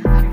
the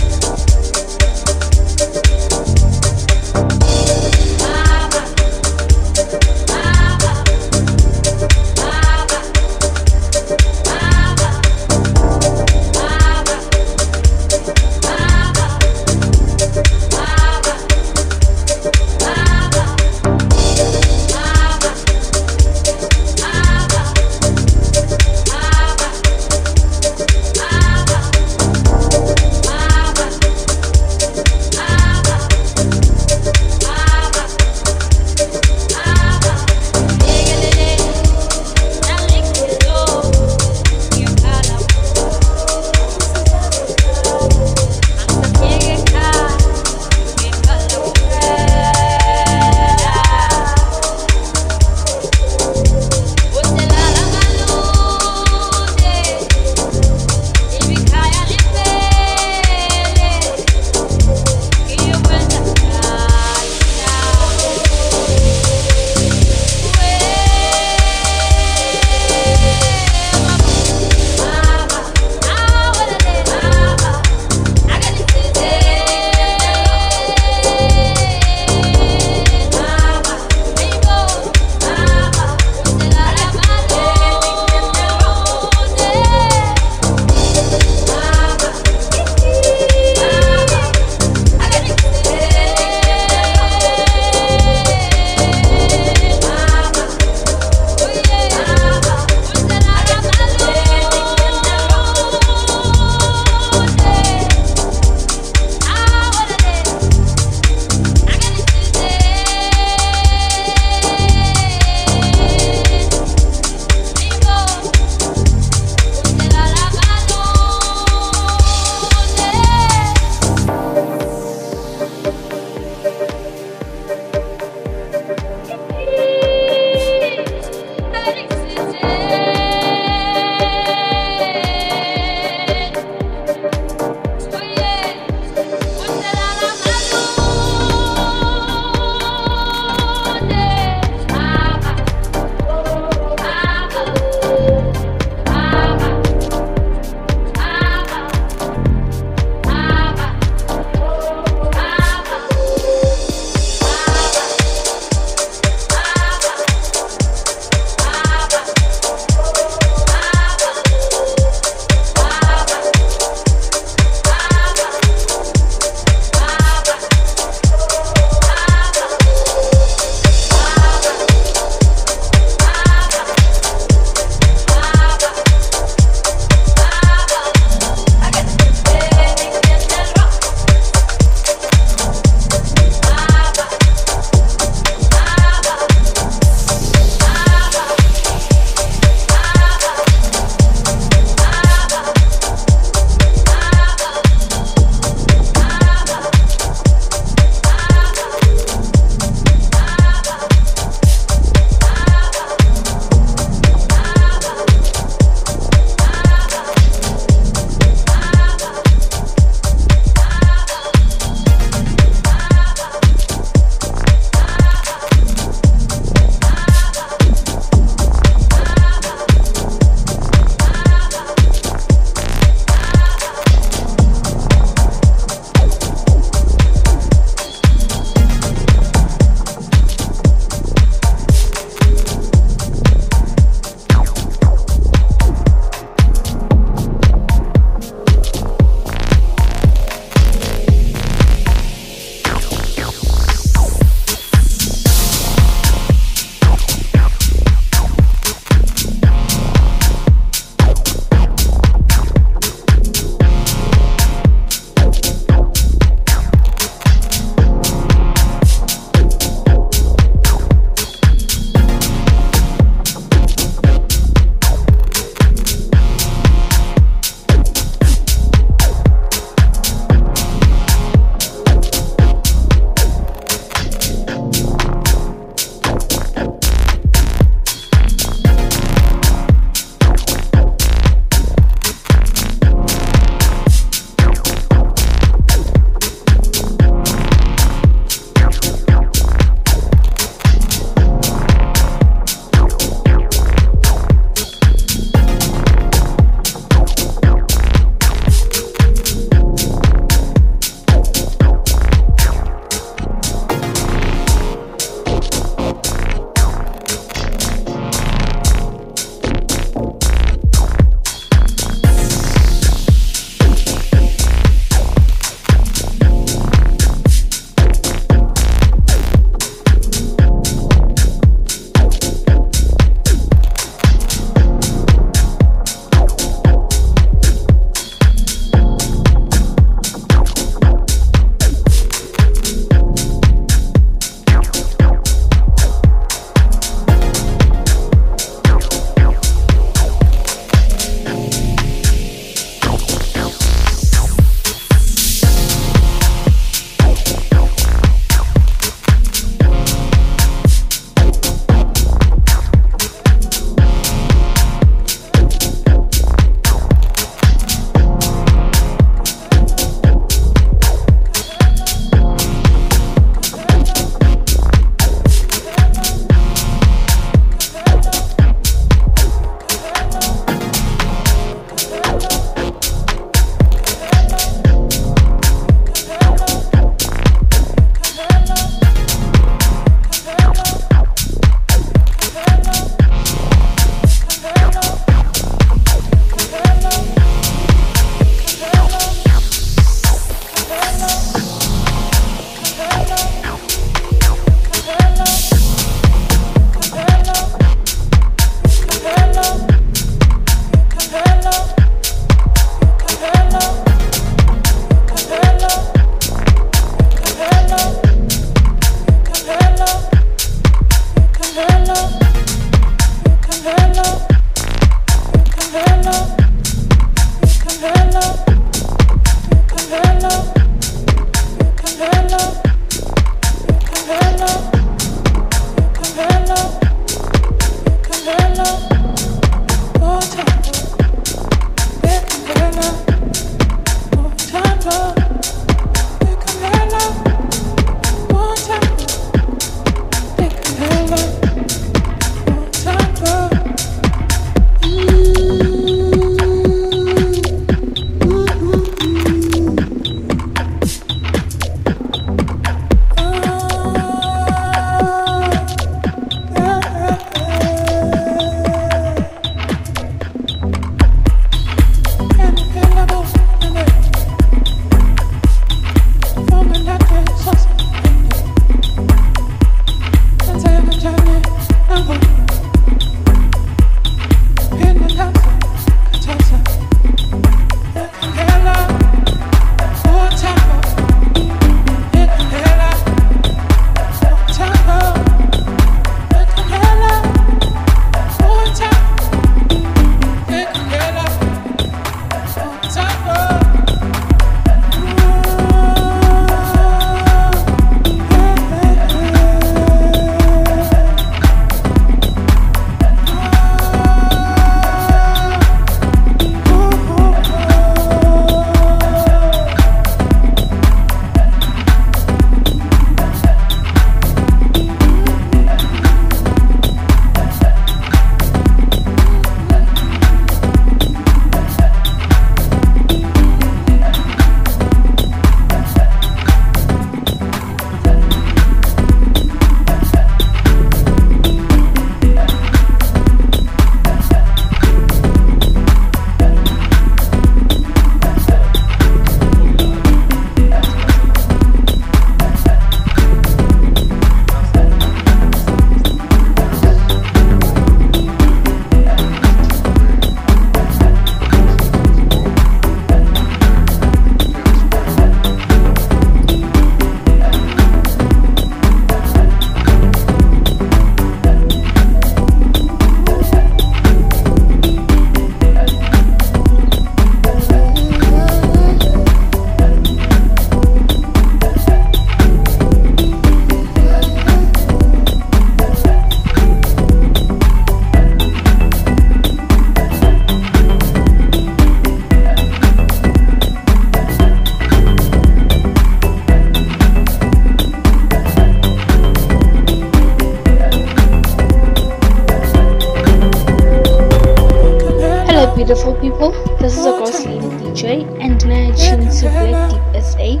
beautiful people. This is a course leading DJ and managing Sublet Deep SA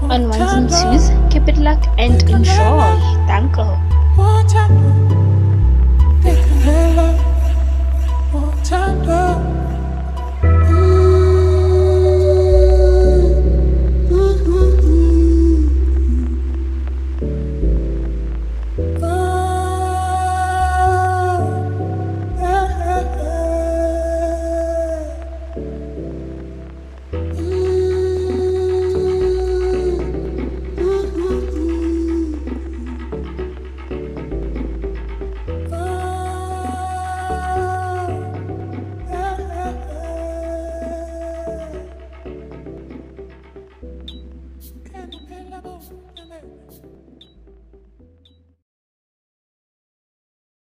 on ones and twos. Keep it luck and enjoy. Thank you.